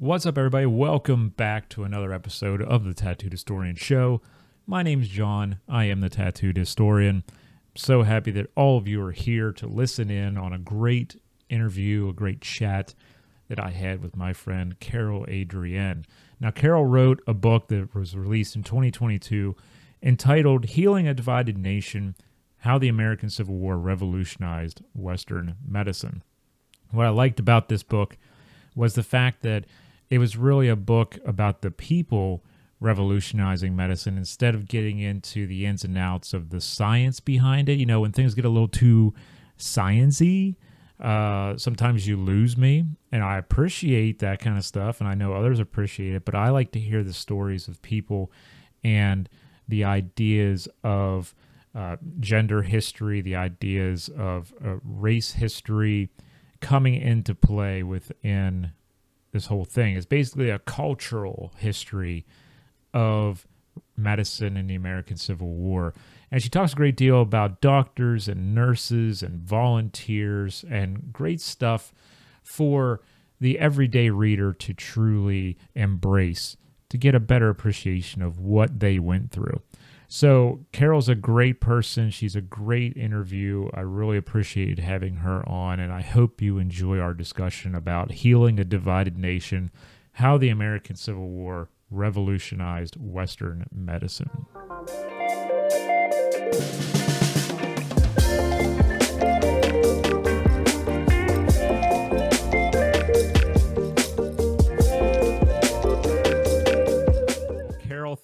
What's up, everybody? Welcome back to another episode of the Tattooed Historian Show. My name's John. I am the Tattooed Historian. so happy that all of you are here to listen in on a great interview, a great chat that I had with my friend Carole Adrienne. Now, Carole wrote a book that was released in 2022 entitled Healing a Divided Nation How the American Civil War Revolutionized Western Medicine. What I liked about this book was the fact that it was really a book about the people revolutionizing medicine instead of getting into the ins and outs of the science behind it. You know, when things get a little too sciency, uh, sometimes you lose me, and I appreciate that kind of stuff, and I know others appreciate it. But I like to hear the stories of people and the ideas of uh, gender history, the ideas of uh, race history coming into play within this whole thing. is basically a cultural history of medicine in the American Civil War. And she talks a great deal about doctors and nurses and volunteers and great stuff for the everyday reader to truly embrace, to get a better appreciation of what they went through. So, Carole's a great person. She's a great interview. I really appreciate having her on, and I hope you enjoy our discussion about healing a divided nation, how the American Civil War revolutionized Western medicine.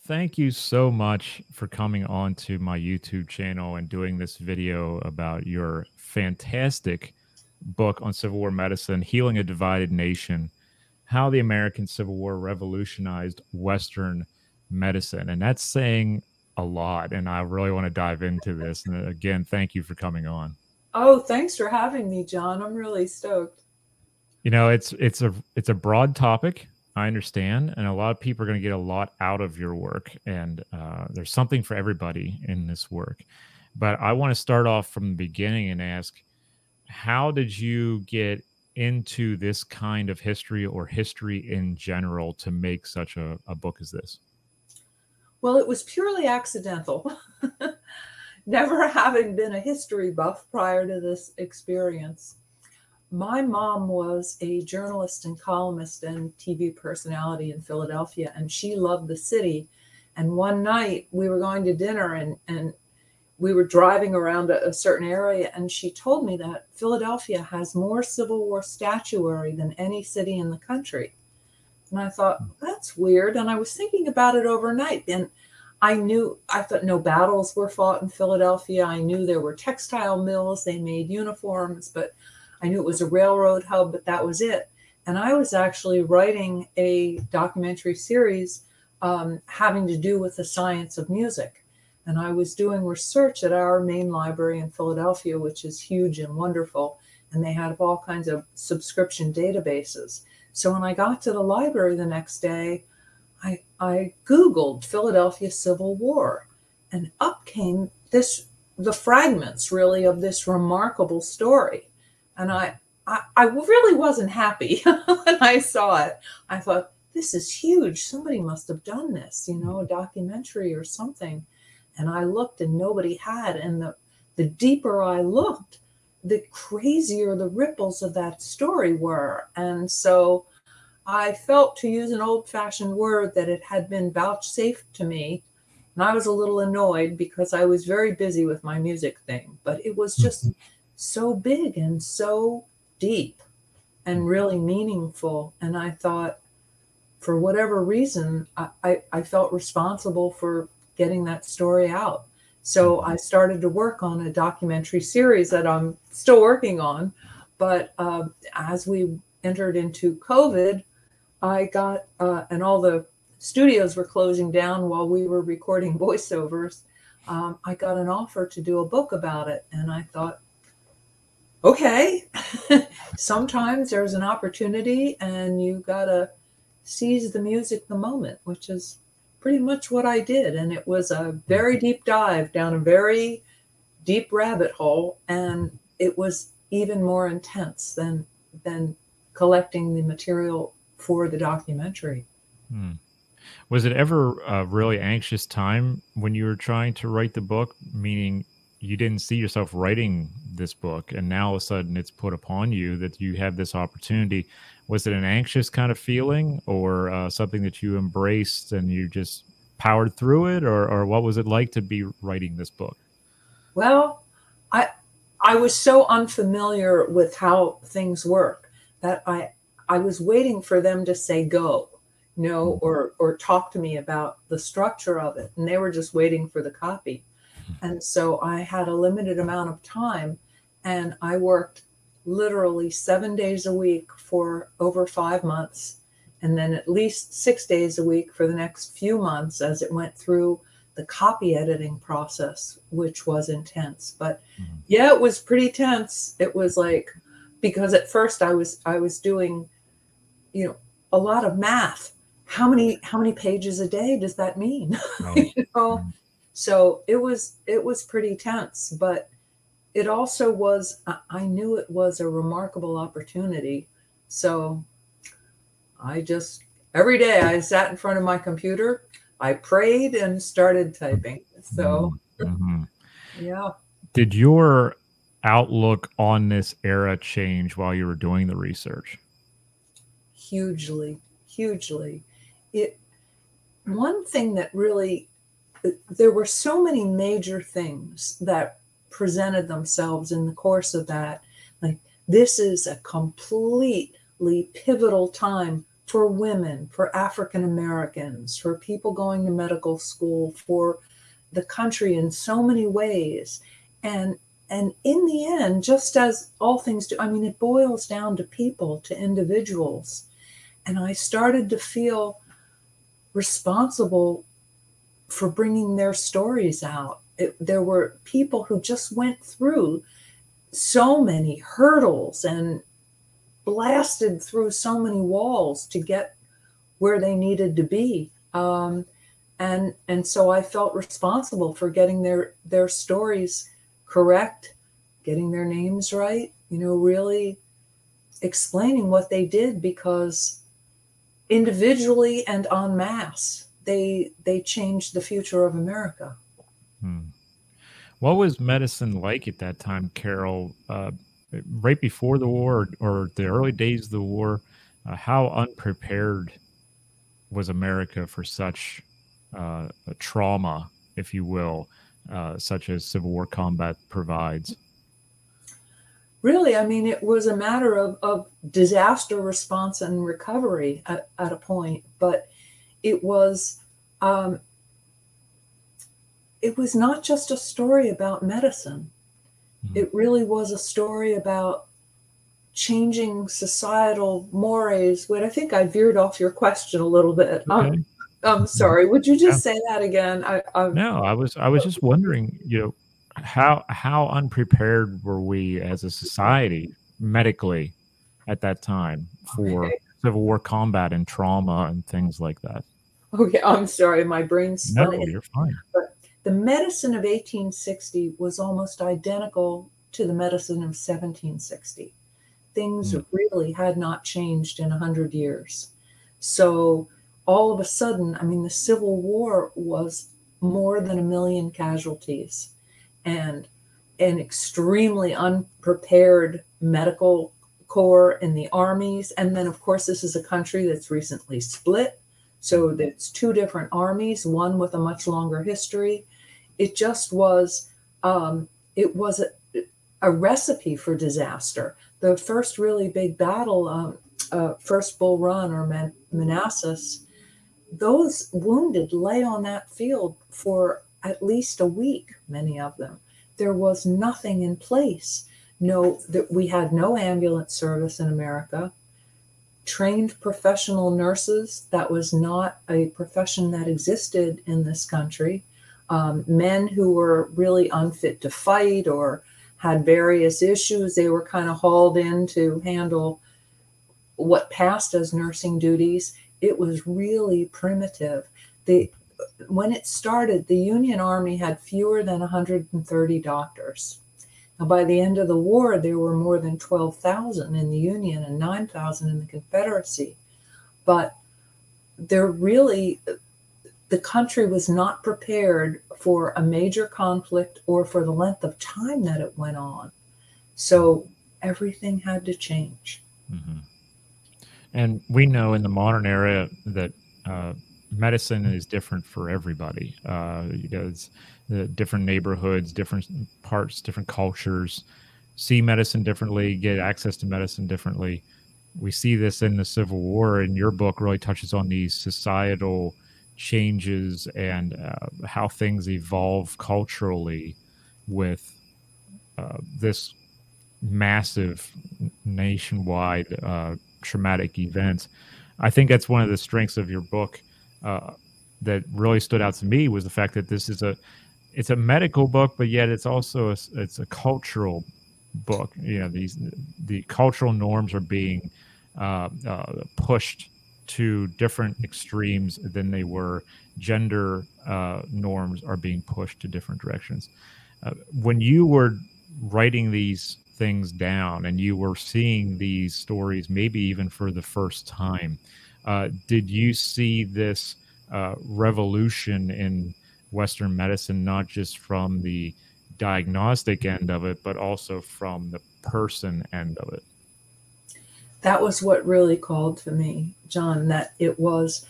Thank you so much for coming on to my YouTube channel and doing this video about your fantastic book on Civil War medicine, Healing a Divided Nation How the American Civil War Revolutionized Western Medicine. And that's saying a lot. And I really want to dive into this. And uh, again, thank you for coming on. Oh, thanks for having me, John. I'm really stoked. You know, it's it's a it's a broad topic. I understand, and a lot of people are going to get a lot out of your work, and uh, there's something for everybody in this work. But I want to start off from the beginning and ask, how did you get into this kind of history or history in general to make such a, a book as this? Well, it was purely accidental. Never having been a history buff prior to this experience. My mom was a journalist and columnist and TV personality in Philadelphia, and she loved the city. And one night we were going to dinner and, and we were driving around a, a certain area, and she told me that Philadelphia has more Civil War statuary than any city in the country. And I thought, hmm. that's weird. And I was thinking about it overnight. And I knew, I thought no battles were fought in Philadelphia. I knew there were textile mills, they made uniforms, but I knew it was a railroad hub, but that was it. And I was actually writing a documentary series um, having to do with the science of music. And I was doing research at our main library in Philadelphia, which is huge and wonderful. And they had all kinds of subscription databases. So when I got to the library the next day, I, I Googled Philadelphia Civil War, and up came this the fragments really of this remarkable story. And I, I, I really wasn't happy when I saw it. I thought, this is huge. Somebody must have done this, you know, a documentary or something. And I looked and nobody had. And the, the deeper I looked, the crazier the ripples of that story were. And so I felt, to use an old fashioned word, that it had been vouchsafed to me. And I was a little annoyed because I was very busy with my music thing, but it was just mm-hmm. So big and so deep and really meaningful. And I thought, for whatever reason, I, I, I felt responsible for getting that story out. So I started to work on a documentary series that I'm still working on. But uh, as we entered into COVID, I got, uh, and all the studios were closing down while we were recording voiceovers. Um, I got an offer to do a book about it. And I thought, okay, sometimes there's an opportunity and you got to seize the music the moment, which is pretty much what I did. And it was a very deep dive down a very deep rabbit hole. And it was even more intense than, than collecting the material for the documentary. Hmm. Was it ever a really anxious time when you were trying to write the book? Meaning, you didn't see yourself writing this book, and now all of a sudden it's put upon you that you have this opportunity. Was it an anxious kind of feeling, or uh, something that you embraced and you just powered through it, or, or what was it like to be writing this book? Well, I I was so unfamiliar with how things work that I I was waiting for them to say go, you know, mm-hmm. or or talk to me about the structure of it, and they were just waiting for the copy. And so I had a limited amount of time, and I worked literally seven days a week for over five months, and then at least six days a week for the next few months as it went through the copy editing process, which was intense. But mm-hmm. yeah, it was pretty tense. It was like because at first I was I was doing, you know, a lot of math. How many how many pages a day does that mean? Oh. you know? Mm-hmm. So it was it was pretty tense, but it also was I knew it was a remarkable opportunity. So I just every day I sat in front of my computer I prayed and started typing. So, mm-hmm. yeah. Did your outlook on this era change while you were doing the research? Hugely, hugely. It one thing that really there were so many major things that presented themselves in the course of that. Like this is a completely pivotal time for women, for African Americans, for people going to medical school, for the country in so many ways. And and in the end, just as all things do, I mean, it boils down to people, to individuals. And I started to feel responsible for bringing their stories out. It, there were people who just went through so many hurdles and blasted through so many walls to get where they needed to be. Um, and and so I felt responsible for getting their their stories correct, getting their names right. You know, really explaining what they did because individually and en masse they they changed the future of America. Hmm. What was medicine like at that time, Carole? Uh, right before the war or, the early days of the war, uh, how unprepared was America for such uh, a trauma, if you will, uh, such as Civil War combat provides? Really, I mean, it was a matter of, of disaster response and recovery at, at a point, but it was um, it was not just a story about medicine. Mm-hmm. It really was a story about changing societal mores. Wait, I think I veered off your question a little bit. Um, okay. I'm mm-hmm. sorry. Would you just yeah. say that again? I, I, no, I was I was just wondering. You know, how how unprepared were we as a society medically at that time for okay. Civil War combat and trauma and things like that? Okay, I'm sorry, my brain's no, you're fine. But the medicine of 1860 was almost identical to the medicine of 1760. Things mm. really had not changed in 100 years. So all of a sudden, I mean, the Civil War was more than a million casualties and an extremely unprepared medical corps in the armies. And then, of course, this is a country that's recently split. So it's two different armies, one with a much longer history it just was um, it was a, a, recipe for disaster. The first really big battle, um, uh, first Bull Run or Man- Manassas, those wounded lay on that field for at least a week. Many of them. There was nothing in place. No, that we had no ambulance service in America. Trained professional nurses. That was not a profession that existed in this country um, men who were really unfit to fight or had various issues. They were kind of hauled in to handle what passed as nursing duties. It was really primitive. The when it started, the Union Army had fewer than 130 doctors. By the end of the war, there were more than 12,000 in the Union and 9,000 in the Confederacy. but there really the country was not prepared for a major conflict or for the length of time that it went on. So everything had to change. Mm-hmm. And we know in the modern era that uh, medicine is different for everybody. Uh, you know, it's the different neighborhoods, different parts, different cultures see medicine differently, get access to medicine differently. We see this in the Civil War, and your book really touches on these societal changes and uh, how things evolve culturally with uh, this massive nationwide uh, traumatic event. I think that's one of the strengths of your book uh, that really stood out to me was the fact that this is a it's a medical book, but yet it's also a, it's a cultural book. You know, these the cultural norms are being uh, uh, pushed to different extremes than they were. Gender uh, norms are being pushed to different directions. Uh, when you were writing these things down and you were seeing these stories, maybe even for the first time, uh, did you see this uh, revolution in Western medicine, not just from the diagnostic end of it, but also from the person end of it. That was what really called to me, John, that it was,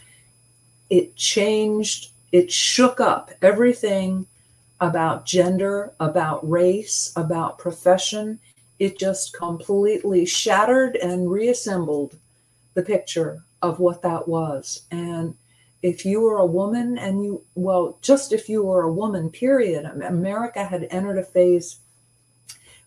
it changed, it shook up everything about gender, about race, about profession. It just completely shattered and reassembled the picture of what that was. And if you were a woman and you, well, just if you were a woman, period, America had entered a phase,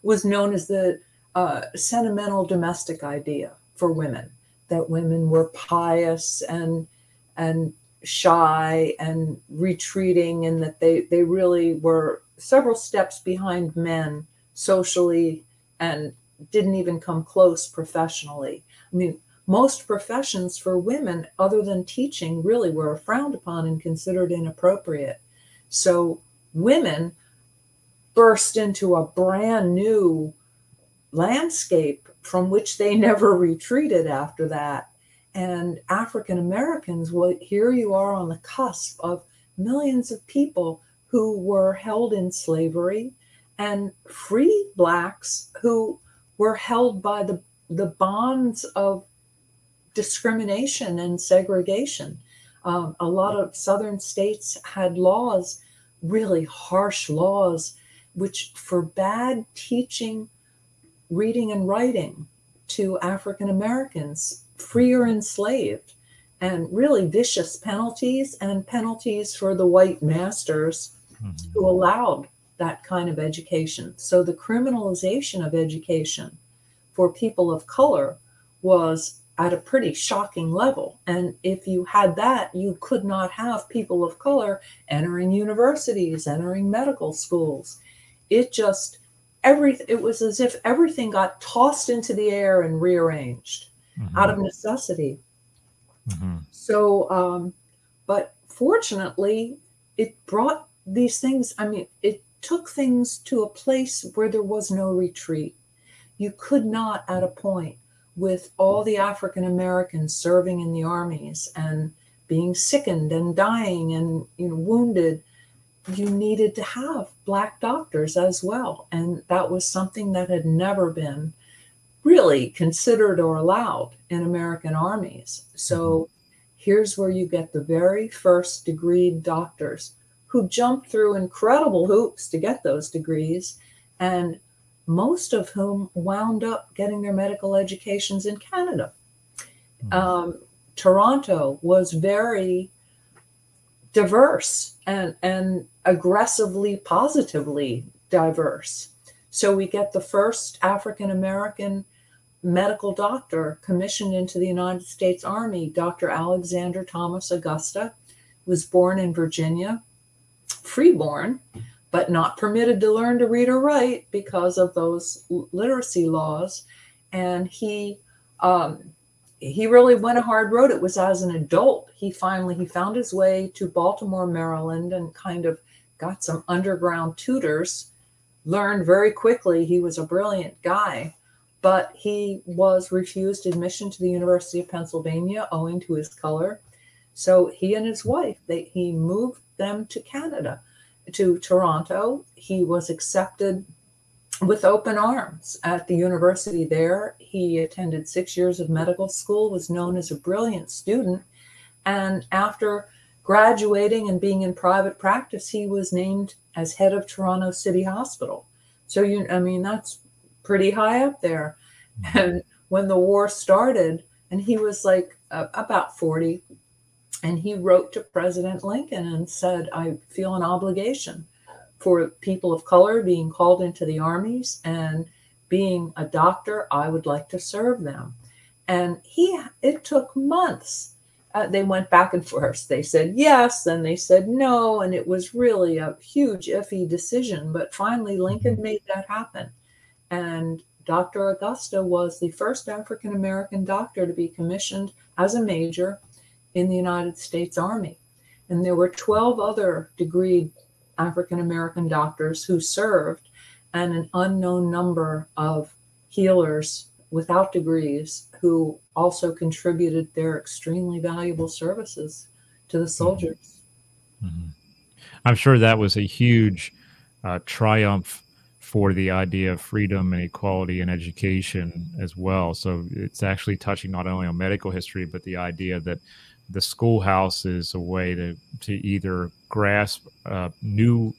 was known as the uh, sentimental domestic idea for women, that women were pious and, and shy and retreating, and that they, they really were several steps behind men socially and didn't even come close professionally. I mean, most professions for women, other than teaching, really were frowned upon and considered inappropriate. So women burst into a brand new landscape from which they never retreated after that. And African Americans, well, here you are on the cusp of millions of people who were held in slavery and free blacks who were held by the, the bonds of discrimination and segregation. Um, a lot of southern states had laws, really harsh laws, which forbade teaching reading and writing to African Americans, free or enslaved, and really vicious penalties and penalties for the white masters mm-hmm. who allowed that kind of education. So the criminalization of education for people of color was at a pretty shocking level. And if you had that, you could not have people of color entering universities, entering medical schools. It just every it was as if everything got tossed into the air and rearranged mm-hmm. out of necessity. Mm-hmm. So, um, but fortunately, it brought these things. I mean, it took things to a place where there was no retreat. You could not, at a point, with all the African Americans serving in the armies and being sickened and dying and you know, wounded, you needed to have black doctors as well. And that was something that had never been really considered or allowed in American armies. So mm-hmm. here's where you get the very first degree doctors who jumped through incredible hoops to get those degrees and most of whom wound up getting their medical educations in Canada. Mm-hmm. Um, Toronto was very diverse and, and aggressively, positively diverse. So we get the first African American medical doctor commissioned into the United States Army, Dr. Alexander Thomas Augusta, was born in Virginia, freeborn, but not permitted to learn to read or write because of those literacy laws. And he um, he really went a hard road. It was as an adult he finally he found his way to Baltimore, Maryland, and kind of got some underground tutors. Learned very quickly he was a brilliant guy, but he was refused admission to the University of Pennsylvania owing to his color. So he and his wife, they, he moved them to Canada, to Toronto. He was accepted with open arms at the university there. He attended six years of medical school, was known as a brilliant student. And after graduating and being in private practice, he was named as head of Toronto City Hospital. So, you, I mean, that's pretty high up there. Mm-hmm. And when the war started, and he was like uh, about 40, and he wrote to President Lincoln and said, I feel an obligation for people of color being called into the armies and being a doctor, I would like to serve them. And he, it took months. Uh, they went back and forth. They said yes, then they said no, and it was really a huge iffy decision. But finally, Lincoln mm-hmm. made that happen. And Dr. Augusta was the first African American doctor to be commissioned as a major in the United States Army. And there were 12 other degreed African American doctors who served, and an unknown number of healers without degrees who also contributed their extremely valuable services to the mm-hmm. soldiers. Mm-hmm. I'm sure that was a huge uh, triumph for the idea of freedom and equality in education as well. So it's actually touching not only on medical history, but the idea that the schoolhouse is a way to to either grasp uh, new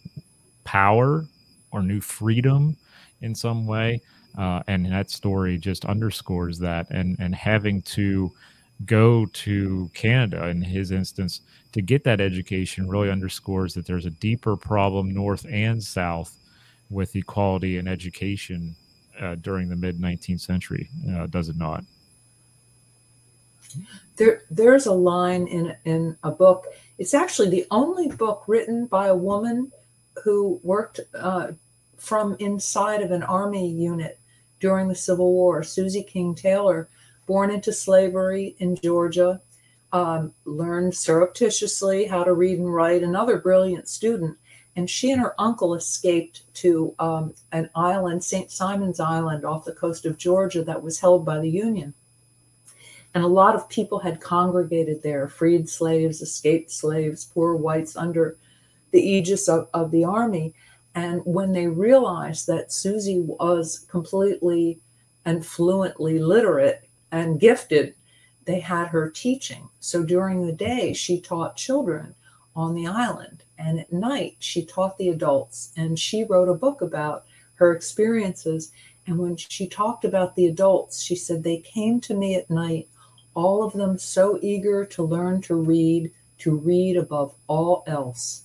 power or new freedom in some way. Uh, and that story just underscores that. And and having to go to canada in his instance to get that education really underscores that there's a deeper problem north and south with equality and education uh, during the mid 19th century uh, does it not there there's a line in in a book. It's actually the only book written by a woman who worked uh, from inside of an army unit during the civil war. Susie king taylor born into slavery in georgia um, learned surreptitiously how to read and write another brilliant student. And she and her uncle escaped to um, an island st simon's island off the coast of georgia that was held by the union and a lot of people had congregated there freed slaves, escaped slaves, poor whites under the aegis of, of the army. And when they realized that Susie was completely and fluently literate and gifted, they had her teaching. So during the day, she taught children on the island. And at night, she taught the adults. And she wrote a book about her experiences. And when she talked about the adults, she said, They came to me at night all of them so eager to learn to read, to read above all else.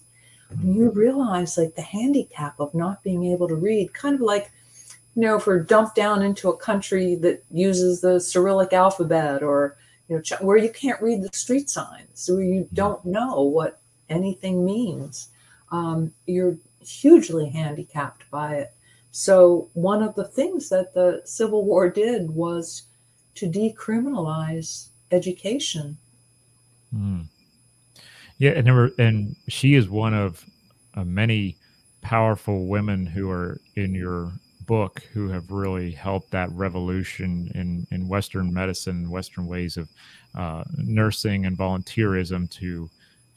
And you realize like the handicap of not being able to read, kind of like, you know, if we're dumped down into a country that uses the Cyrillic alphabet or, you know, where you can't read the street signs, where you don't know what anything means. Um, you're hugely handicapped by it. So, one of the things that the Civil War did was to decriminalize education. Mm. Yeah, and never, and she is one of uh, many powerful women who are in your book who have really helped that revolution in in Western medicine, Western ways of uh, nursing and volunteerism to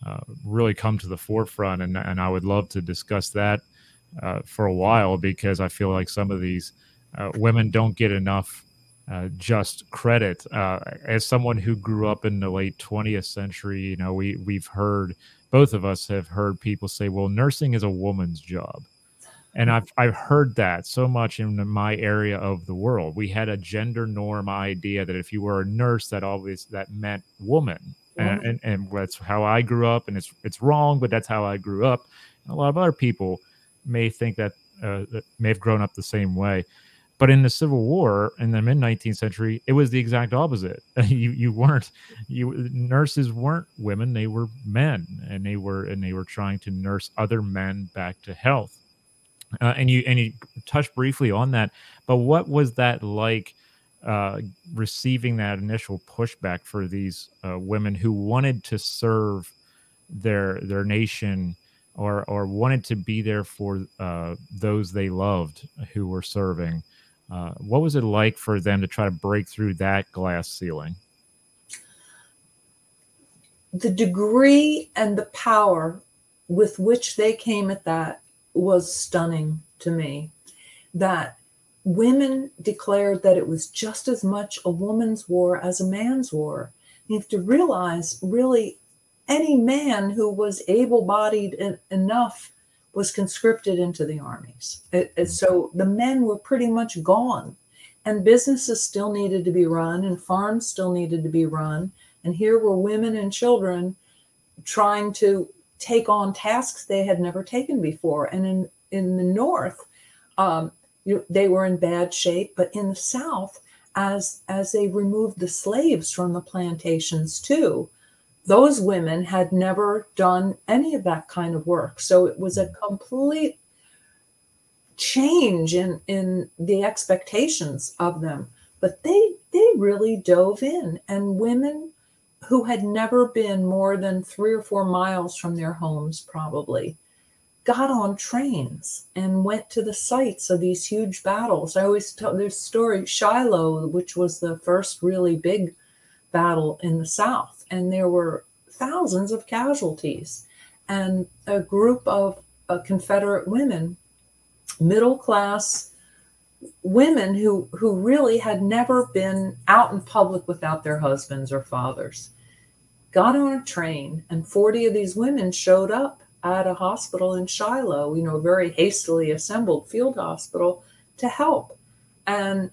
uh, really come to the forefront. And and I would love to discuss that uh, for a while because I feel like some of these uh, women don't get enough uh, just credit. Uh, as someone who grew up in the late 20th century, you know, we we've heard both of us have heard people say, "Well, nursing is a woman's job," and I've I've heard that so much in my area of the world. We had a gender norm idea that if you were a nurse, that always that meant woman, and, and and that's how I grew up, and it's it's wrong, but that's how I grew up. And a lot of other people may think that, uh, that may have grown up the same way. But in the Civil War in the mid 19th century, it was the exact opposite. you you weren't you nurses weren't women; they were men, and they were and they were trying to nurse other men back to health. Uh, and you and you touched briefly on that, but what was that like? Uh, receiving that initial pushback for these uh, women who wanted to serve their their nation or or wanted to be there for uh, those they loved who were serving Uh, what was it like for them to try to break through that glass ceiling? The degree and the power with which they came at that was stunning to me. That women declared that it was just as much a woman's war as a man's war. You have to realize, really, any man who was able bodied enough was conscripted into the armies. It, it, so the men were pretty much gone, and businesses still needed to be run, and farms still needed to be run. And here were women and children trying to take on tasks they had never taken before. And in, in the North, um, you they were in bad shape, but in the South, as as they removed the slaves from the plantations too, those women had never done any of that kind of work. So it was a mm. complete change in, in the expectations of them. But they they really dove in and women who had never been more than three or four miles from their homes probably got on trains and went to the sites of these huge battles. I always tell this story Shiloh, which was the first really big battle in the South, and there were thousands of casualties. And a group of uh, Confederate women, middle class women who, who really had never been out in public without their husbands or fathers, got on a train, and 40 of these women showed up at a hospital in Shiloh, you know, a very hastily assembled field hospital to help. And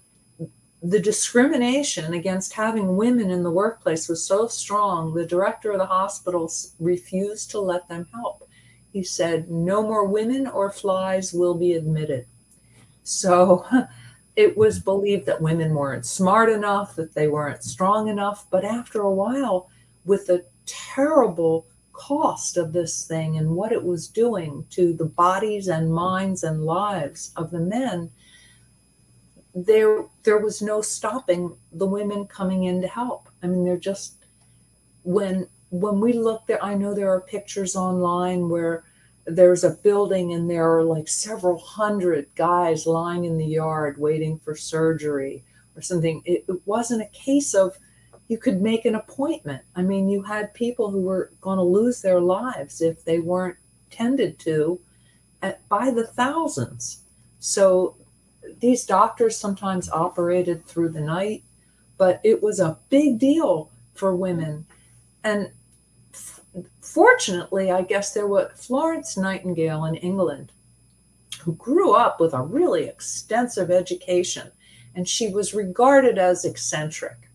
the discrimination against having women in the workplace was so strong, the director of the hospital refused to let them help. He said, No more women or flies will be admitted. So it was believed that women weren't smart enough, that they weren't strong enough. But after a while, with the terrible cost of this thing and what it was doing to the bodies and minds and lives of the men, there there was no stopping the women coming in to help. I mean, they're just when when we look there, I know there are pictures online where there's a building and there are like several hundred guys lying in the yard waiting for surgery or something. It, it wasn't a case of you could make an appointment. I mean, you had people who were going to lose their lives if they weren't tended to at, by the thousands. So these doctors sometimes operated through the night, but it was a big deal for women. And f- fortunately, I guess there was Florence Nightingale in England who grew up with a really extensive education and she was regarded as eccentric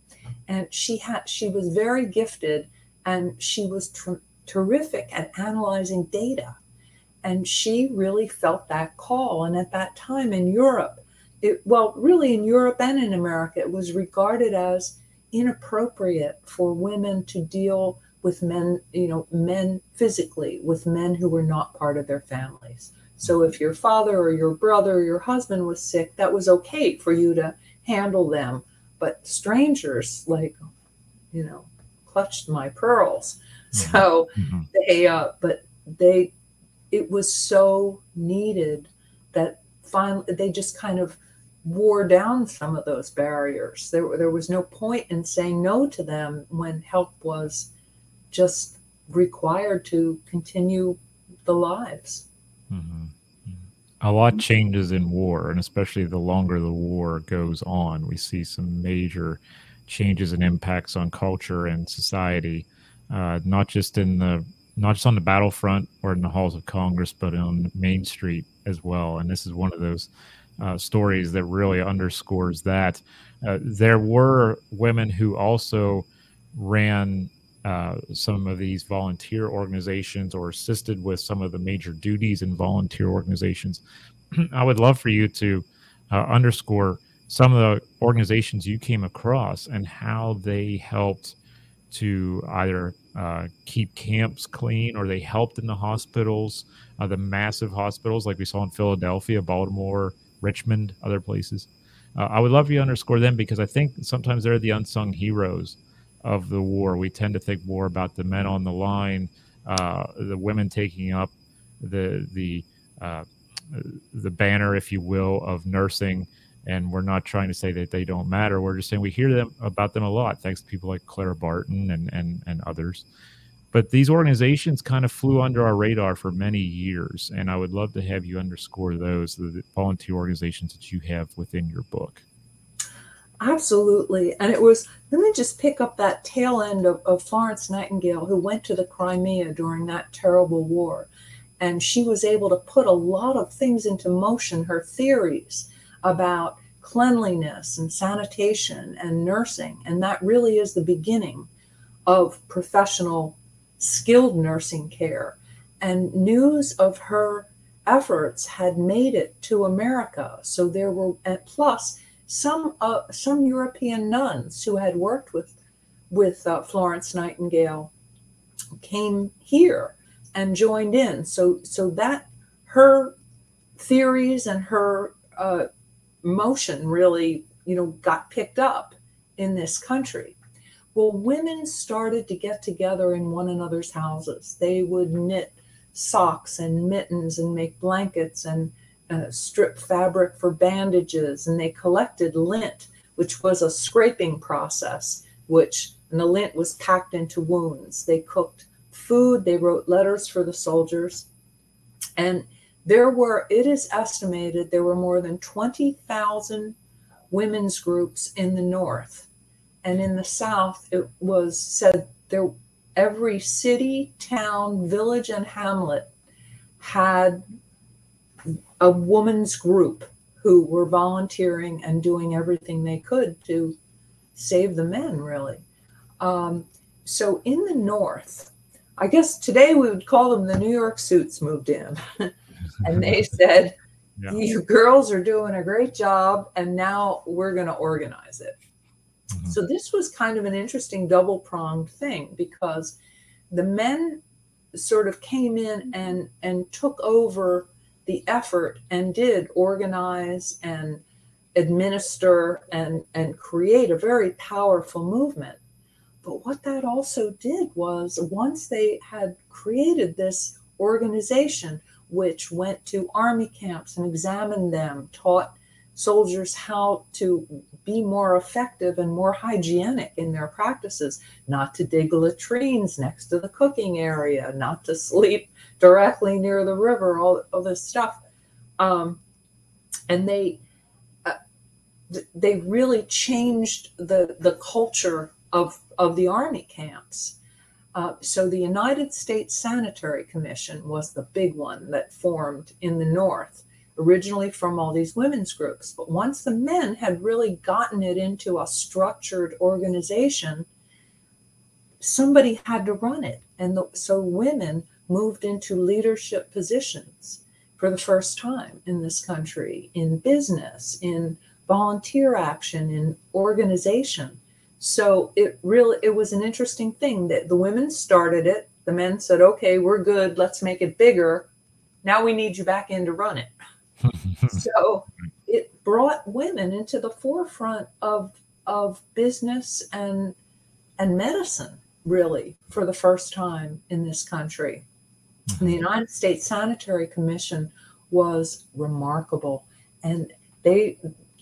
and she had she was very gifted and she was ter- terrific at analyzing data and she really felt that call and at that time in Europe it, well, really in Europe and in America, it was regarded as inappropriate for women to deal with men, you know, men physically, with men who were not part of their families. So if your father or your brother or your husband was sick, that was okay for you to handle them. But strangers, like, you know, clutched my pearls. Mm-hmm. So mm-hmm. they, uh, but they, it was so needed that finally they just kind of wore down some of those barriers. There, there was no point in saying no to them when help was just required to continue the lives. Mm-hmm. A lot changes in war, and especially the longer the war goes on, we see some major changes and impacts on culture and society, uh, not just in the not just on the battlefront or in the halls of Congress, but on Main Street as well. And this is one of those uh, stories that really underscores that. Uh, there were women who also ran uh, some of these volunteer organizations or assisted with some of the major duties in volunteer organizations. I would love for you to uh, underscore some of the organizations you came across and how they helped to either uh, keep camps clean or they helped in the hospitals, uh, the massive hospitals like we saw in Philadelphia, Baltimore, Richmond, other places. Uh, I would love you to underscore them because I think sometimes they're the unsung heroes of the war. We tend to think more about the men on the line, uh, the women taking up the the uh, the banner, if you will, of nursing And we're not trying to say that they don't matter. We're just saying we hear them about them a lot, thanks to people like Clara Barton and and and others. But these organizations kind of flew under our radar for many years, and I would love to have you underscore those the volunteer organizations that you have within your book. Absolutely. And it was, let me just pick up that tail end of, of Florence Nightingale, who went to the Crimea during that terrible war. And she was able to put a lot of things into motion, her theories about cleanliness and sanitation and nursing. And that really is the beginning of professional, skilled nursing care. And news of her efforts had made it to America. So there were, plus, some uh, some European nuns who had worked with with uh, Florence Nightingale came here and joined in. So so that her theories and her uh, motion really you know got picked up in this country. Well, women started to get together in one another's houses. They would knit socks and mittens and make blankets and uh, strip fabric for bandages, and they collected lint, which was a scraping process, which and the lint was packed into wounds. They cooked food, they wrote letters for the soldiers, and there were, it is estimated, there were more than 20,000 women's groups in the North. And in the South, it was said there every city, town, village, and hamlet had a woman's group who were volunteering and doing everything they could to save the men, really. Um, so in the North, I guess today we would call them the New York suits moved in. and they said, yeah. You girls are doing a great job, and now we're going to organize it. Mm-hmm. So this was kind of an interesting double pronged thing because the men sort of came in and and took over the effort and did organize and administer and, and create a very powerful movement. But what that also did was once they had created this organization, which went to army camps and examined them, taught soldiers how to be more effective and more hygienic in their practices, not to dig latrines next to the cooking area, not to sleep directly near the river, all, all this stuff. Um, and they uh, they really changed the the culture of of the army camps. Uh, so the United States Sanitary Commission was the big one that formed in the North, originally from all these women's groups. But once the men had really gotten it into a structured organization, somebody had to run it, and the, so women moved into leadership positions for the first time in this country in business, in volunteer action, in organization. So it really it was an interesting thing that the women started it. The men said, "Okay, we're good. Let's make it bigger. Now we need you back in to run it." so it brought women into the forefront of of business and and medicine really for the first time in this country. Mm-hmm. The United States Sanitary Commission was remarkable, and they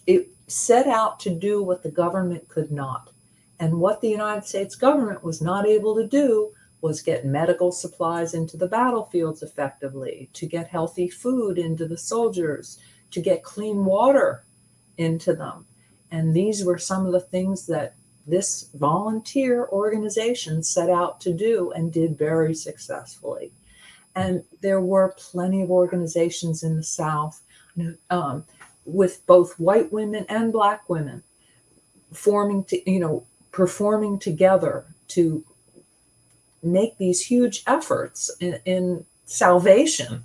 it set out to do what the government could not. And what the United States government was not able to do was get medical supplies into the battlefields effectively, to get healthy food into the soldiers, to get clean water into them. And these were some of the things that this volunteer organization set out to do and did very successfully. And there were plenty of organizations in the South um, with both white women and black women forming to, you know, performing together to make these huge efforts in, in salvation,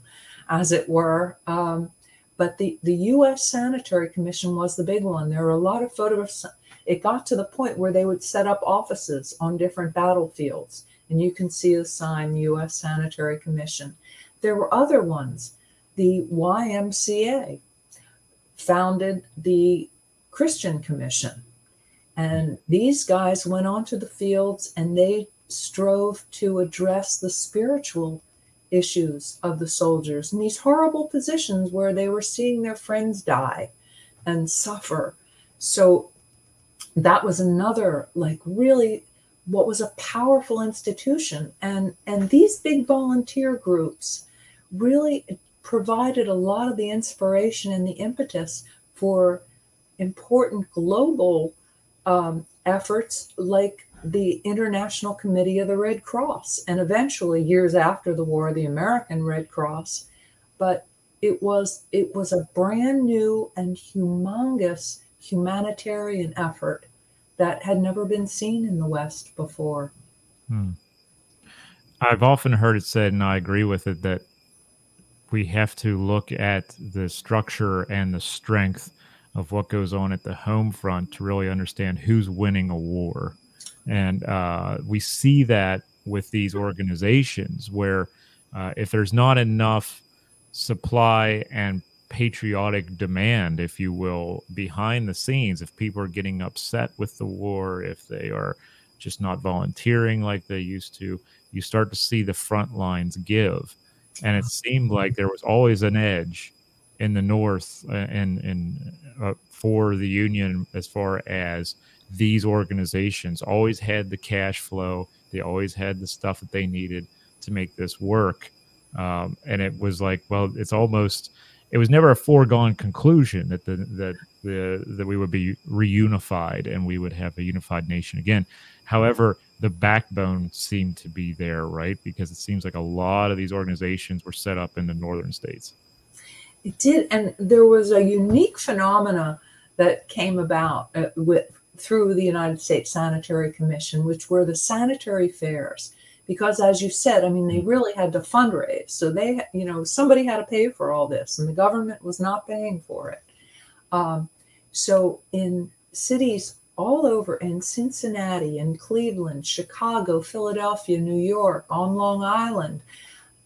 as it were. Um, but the, the U.S. Sanitary Commission was the big one. There were a lot of photographs. It got to the point where they would set up offices on different battlefields and you can see the sign U.S. Sanitary Commission. There were other ones. The YMCA founded the Christian Commission. And these guys went onto the fields and they strove to address the spiritual issues of the soldiers in these horrible positions where they were seeing their friends die. and suffer. So that was another like really what was a powerful institution and and these big volunteer groups really provided a lot of the inspiration and the impetus for important global um, efforts like the International Committee of the Red Cross, and eventually, years after the war, the American Red Cross. But it was it was a brand new and humongous humanitarian effort that had never been seen in the West before. Hmm. I've often heard it said, and I agree with it, that we have to look at the structure and the strength of what goes on at the home front to really understand who's winning a war. And uh, we see that with these organizations where uh, if there's not enough supply and patriotic demand, if you will, behind the scenes, if people are getting upset with the war, if they are just not volunteering like they used to, you start to see the front lines give. And it seemed like there was always an edge in the North uh, and, and uh, for the Union as far as these organizations always had the cash flow, they always had the stuff that they needed to make this work. Um, and it was like, well, it's almost it was never a foregone conclusion that the that the that we would be reunified and we would have a unified nation again. However, the backbone seemed to be there, right? Because it seems like a lot of these organizations were set up in the northern states. It did, and there was a unique phenomena that came about uh, with through the United States Sanitary Commission, which were the sanitary fairs. Because as you said i mean they mm. really had to fundraise. So they you know somebody had to pay for all this and the government was not paying for it. Um, so in cities all over in cincinnati and cleveland chicago philadelphia new york on long island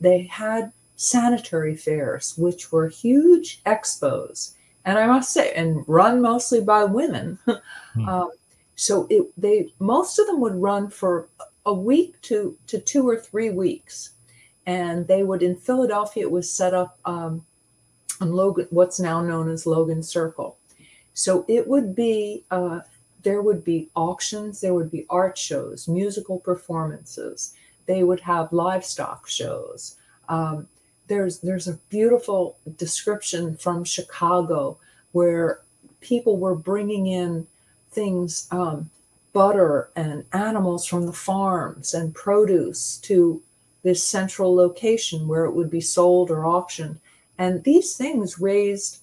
they had sanitary fairs which were huge expos and i must say and run mostly by women hmm. um, so it, they most of them would run for a week to, to two or three weeks. And they would, in Philadelphia, it was set up um, on Logan, what's now known as Logan Circle. So it would be, uh, there would be auctions, there would be art shows, musical performances. They would have livestock shows. Um, there's there's a beautiful description from Chicago where people were bringing in things um, butter and animals from the farms and produce to this central location where it would be sold or auctioned. And these things raised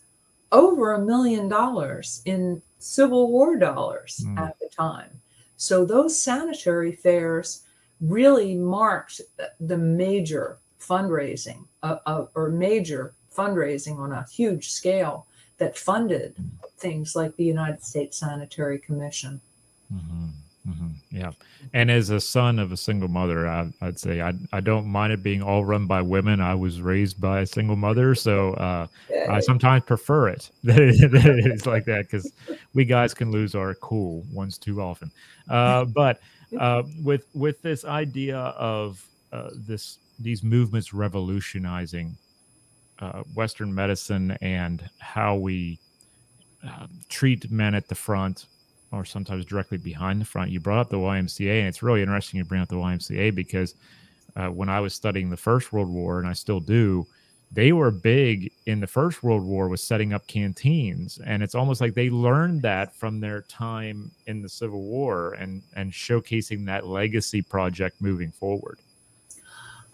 over a million dollars in Civil War dollars mm. at the time. So those sanitary fairs really marked the major fundraising uh, uh, or major fundraising on a huge scale that funded things like the United States Sanitary Commission. Mm-hmm. Mm-hmm. Yeah, and as a son of a single mother, I, would say I I don't mind it being all run by women. I was raised by a single mother, so uh, I sometimes prefer it that, it, that it's like that because we guys can lose our cool once too often. Uh, but uh, with with this idea of uh, this these movements revolutionizing uh, Western medicine and how we uh, treat men at the front or sometimes directly behind the front. You brought up the YMCA, and it's really interesting you bring up the YMCA because uh, when I was studying the First World War, and I still do, they were big in the First World War with setting up canteens, and it's almost like they learned that from their time in the Civil War and and showcasing that legacy project moving forward.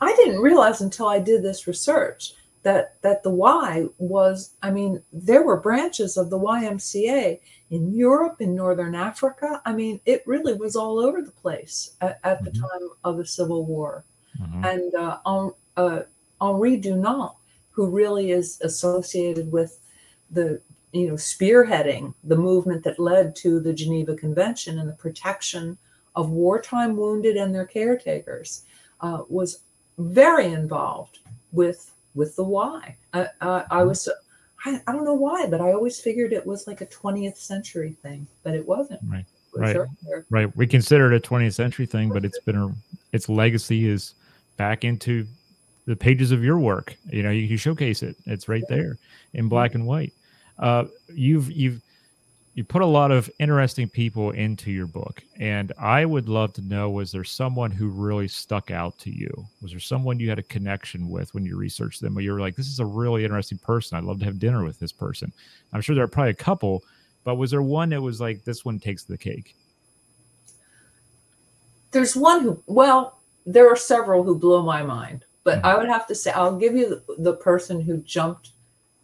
I didn't realize until I did this research that that the Y was I mean there were branches of the YMCA in Europe in northern Africa I mean it really was all over the place at, at the mm-hmm. time of the Civil War mm-hmm. and uh, uh, Henri Dunant who really is associated with the you know spearheading the movement that led to the Geneva Convention and the protection of wartime wounded and their caretakers uh, was very involved with with the Y i was, I, I, don't know why, but I always figured it was like a 20th century thing, but it wasn't. Right. right. Right. We consider it a 20th century thing, but it's been a, its legacy is back into the pages of your work. You know, you, you showcase it. It's right there in black and white. uh, you've you've you put a lot of interesting people into your book and i would love to know was there someone who really stuck out to you? Was there someone you had a connection with when you researched them where you were like this is a really interesting person. I'd love to have dinner with this person. I'm sure there are probably a couple but was there one that was like this one takes the cake there's one who well there are several who blow my mind but mm-hmm. i would have to say i'll give you the, the person who jumped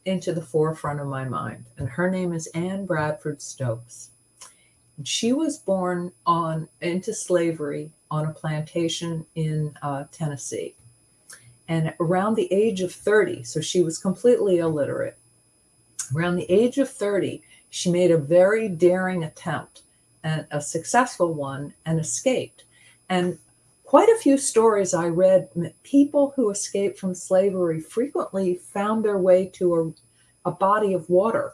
into the forefront of my mind. And her name is Anne Bradford Stokes. She was born on into slavery on a plantation in uh, Tennessee. And around the age of 30, so she was completely illiterate. Around the age of 30, she made a very daring attempt and a successful one and escaped. And quite a few stories I read, people who escaped from slavery frequently found their way to a, a body of water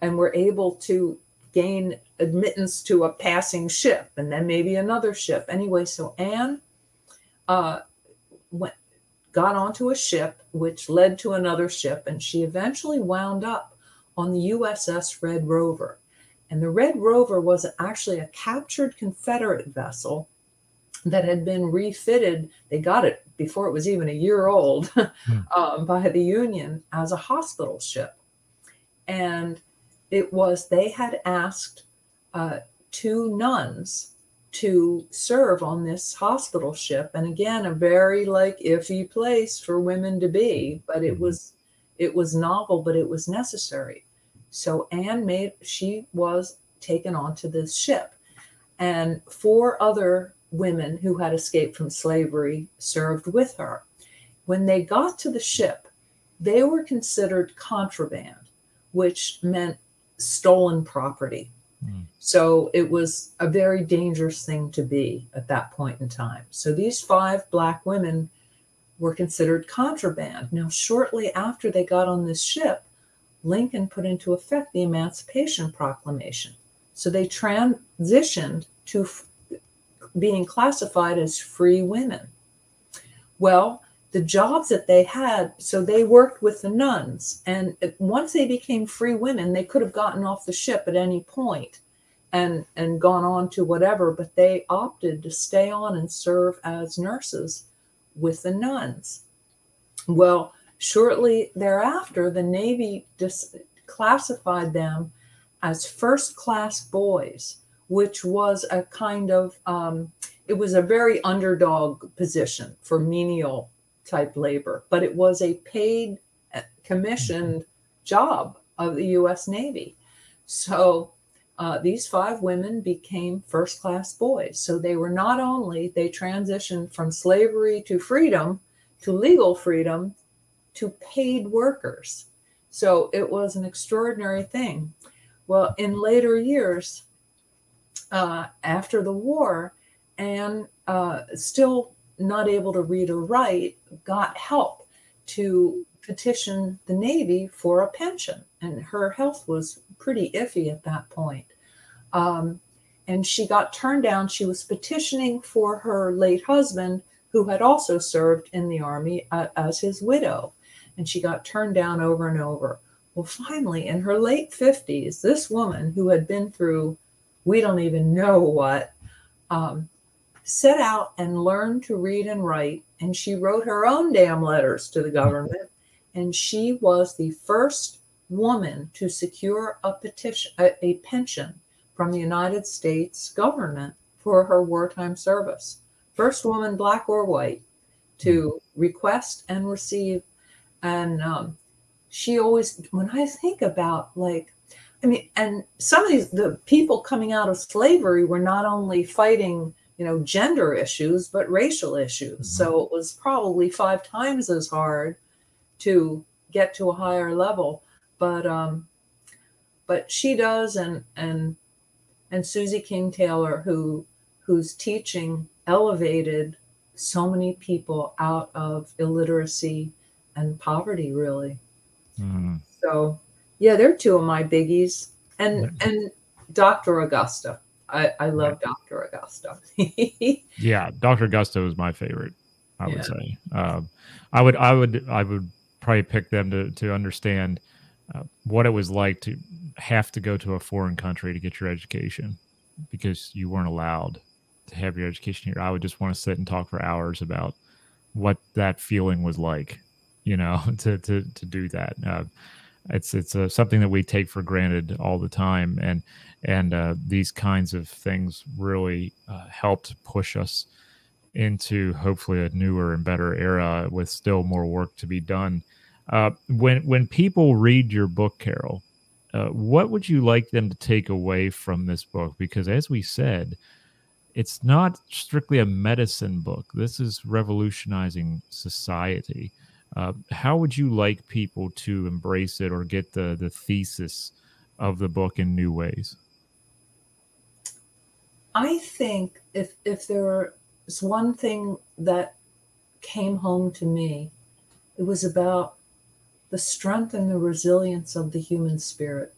and were able to gain admittance to a passing ship and then maybe another ship. Anyway, so Anne uh, went, got onto a ship, which led to another ship, and she eventually wound up on the USS Red Rover. And the Red Rover was actually a captured Confederate vessel that had been refitted. They got it before it was even a year old hmm. um, by the Union as a hospital ship. And it was, they had asked uh, two nuns to serve on this hospital ship. And again, a very like iffy place for women to be, but it hmm. was it was novel, but it was necessary. So Anne made she was taken onto this ship. And four other women who had escaped from slavery served with her. When they got to the ship, they were considered contraband, which meant stolen property. Mm. So it was a very dangerous thing to be at that point in time. So these five Black women were considered contraband. Now, shortly after they got on this ship, Lincoln put into effect the Emancipation Proclamation. So they transitioned to being classified as free women. Well, the jobs that they had, so they worked with the nuns. And once they became free women, they could have gotten off the ship at any point and, and gone on to whatever, but they opted to stay on and serve as nurses with the nuns. Well, shortly thereafter, the Navy dis- classified them as first class boys which was a kind of um, it was a very underdog position for menial type labor, but it was a paid uh, commissioned job of the U.S. Navy. So uh, these five women became first class boys. So they were not only they transitioned from slavery to freedom to legal freedom to paid workers. So it was an extraordinary thing. Well, in later years, uh, after the war and uh, still not able to read or write, got help to petition the Navy for a pension. And her health was pretty iffy at that point. Um, and she got turned down. She was petitioning for her late husband, who had also served in the Army uh, as his widow. And she got turned down over and over. Well, finally, in her late 50s, this woman who had been through we don't even know what, um, set out and learned to read and write. And she wrote her own damn letters to the government. And she was the first woman to secure a petition, a, a pension from the United States government for her wartime service. First woman, black or white, to request and receive. And um, she always, when I think about like I mean, and some of these the people coming out of slavery were not only fighting, you know, gender issues, but racial issues. Mm-hmm. So it was probably five times as hard to get to a higher level. But um, but she does, and and and Susie King Taylor, who whose teaching elevated so many people out of illiteracy and poverty, really. Mm. So yeah, they're two of my biggies. And and Dr. Augusta. I, I love Dr. Augusta. yeah, Dr. Augusta was my favorite, I would yeah. say. Um, I would I would I would probably pick them to to understand uh, what it was like to have to go to a foreign country to get your education because you weren't allowed to have your education here. I would just want to sit and talk for hours about what that feeling was like, you know, to to to do that. Uh, it's it's uh, something that we take for granted all the time, and and uh, these kinds of things really uh, helped push us into hopefully a newer and better era with still more work to be done. Uh, when when people read your book, Carole, uh, what would you like them to take away from this book? Because as we said, it's not strictly a medicine book. This is revolutionizing society. Uh, how would you like people to embrace it or get the the thesis of the book in new ways? I think if if there was one thing that came home to me, it was about the strength and the resilience of the human spirit.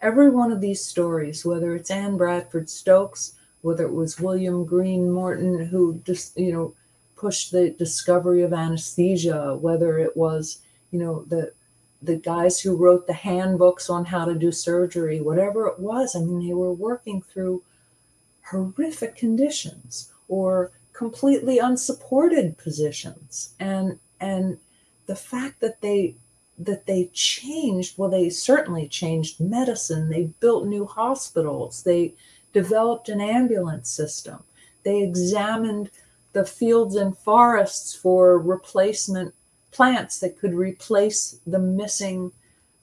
Every one of these stories, whether it's Anne Bradford Stokes, whether it was William Green Morton who just you know pushed the discovery of anesthesia, whether it was you know the the guys who wrote the handbooks on how to do surgery, whatever it was. I mean, they were working through horrific conditions or completely unsupported positions. And and the fact that they that they changed well they certainly changed medicine. They built new hospitals. They developed an ambulance system. They examined the fields and forests for replacement plants that could replace the missing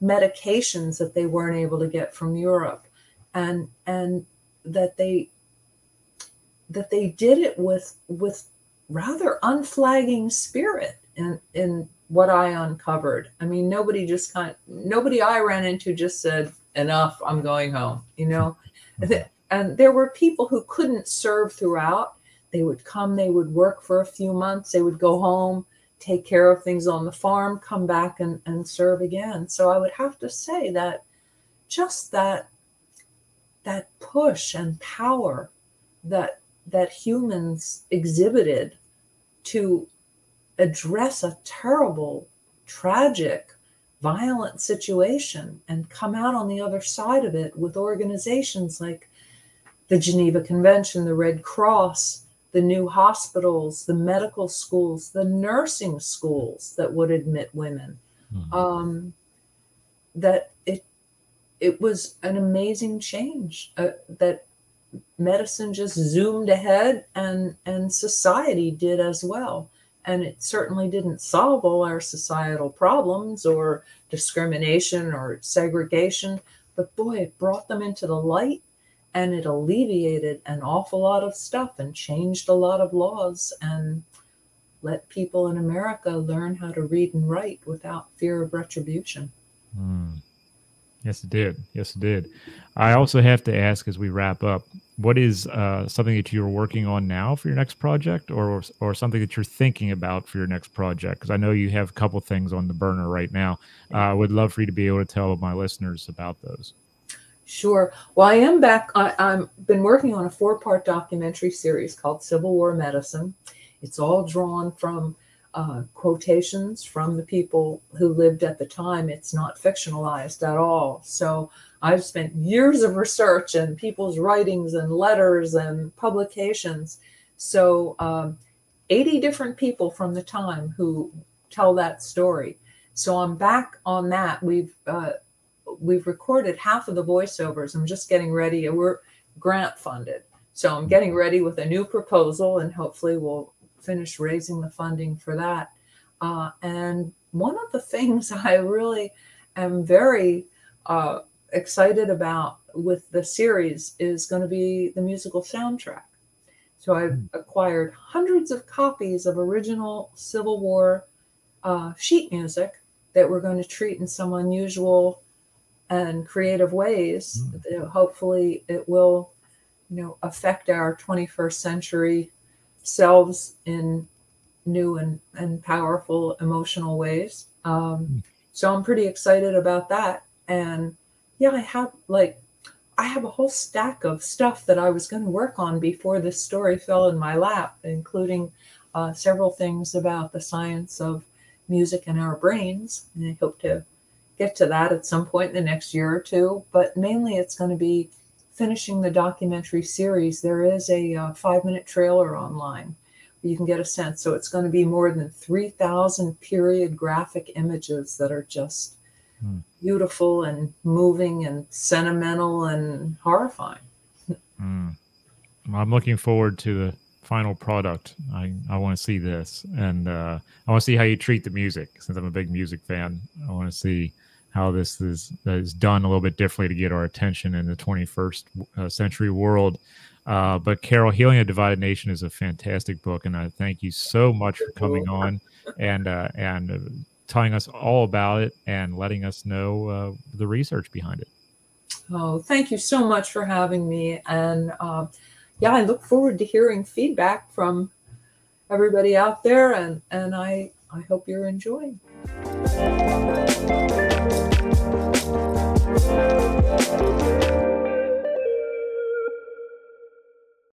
medications that they weren't able to get from Europe and and that they that they did it with with rather unflagging spirit in in what I uncovered. I mean, nobody just kind of, nobody I ran into just said, enough, I'm going home, you know? Mm-hmm. And there were people who couldn't serve throughout. They would come, they would work for a few months, they would go home, take care of things on the farm, come back and, and serve again. So I would have to say that just that that push and power that that humans exhibited to address a terrible, tragic, violent situation and come out on the other side of it with organizations like the Geneva Convention, the Red Cross, the new hospitals, the medical schools, the nursing schools that would admit women. Mm-hmm. Um, that it it was an amazing change uh, that medicine just zoomed ahead and and society did as well and it certainly didn't solve all our societal problems or discrimination or segregation but boy it brought them into the light and it alleviated an awful lot of stuff and changed a lot of laws and let people in america learn how to read and write without fear of retribution. Mm. yes it did. Yes it did. I also have to ask as we wrap up what is uh, something that you're working on now for your next project or or something that you're thinking about for your next project? Because i know you have a couple things on the burner right now. Uh, i would love for you to be able to tell my listeners about those sure well i am back i've been working on a four part documentary series called civil war medicine it's all drawn from uh, quotations from the people who lived at the time. It's not fictionalized at all. So I've spent years of research and people's writings and letters and publications. So, um, 80 different people from the time who tell that story. So I'm back on that. We've uh, we've recorded half of the voiceovers. I'm just getting ready. We're grant funded, so I'm getting ready with a new proposal, and hopefully we'll finish raising the funding for that. Uh, and one of the things I really am very uh, excited about with the series is going to be the musical soundtrack. So I've hmm. acquired hundreds of copies of original Civil War uh, sheet music that we're going to treat in some unusual and creative ways. Mm. Hopefully, it will, you know, affect our 21st century selves in new and, and powerful emotional ways. Um, mm. So I'm pretty excited about that. And yeah, I have like I have a whole stack of stuff that I was going to work on before this story fell in my lap, including uh, several things about the science of music in our brains. And I hope to get to that at some point in the next year or two. But mainly, it's going to be finishing the documentary series. There is a uh, five minute trailer online where you can get a sense. So it's going to be more than 3,000 period graphic images that are just Hmm. beautiful and moving and sentimental and horrifying. Mm. I'm looking forward to the final product. I, I want to see this, and uh, I want to see how you treat the music. Since I'm a big music fan, I want to see how this is is done a little bit differently to get our attention in the 21st uh, century world. Uh, but Carole, Healing a Divided Nation is a fantastic book, and I thank you so much for coming on and uh, and uh, telling us all about it and letting us know uh, the research behind it. Oh, thank you so much for having me. And uh, yeah, I look forward to hearing feedback from everybody out there, and and I I hope you're enjoying. Música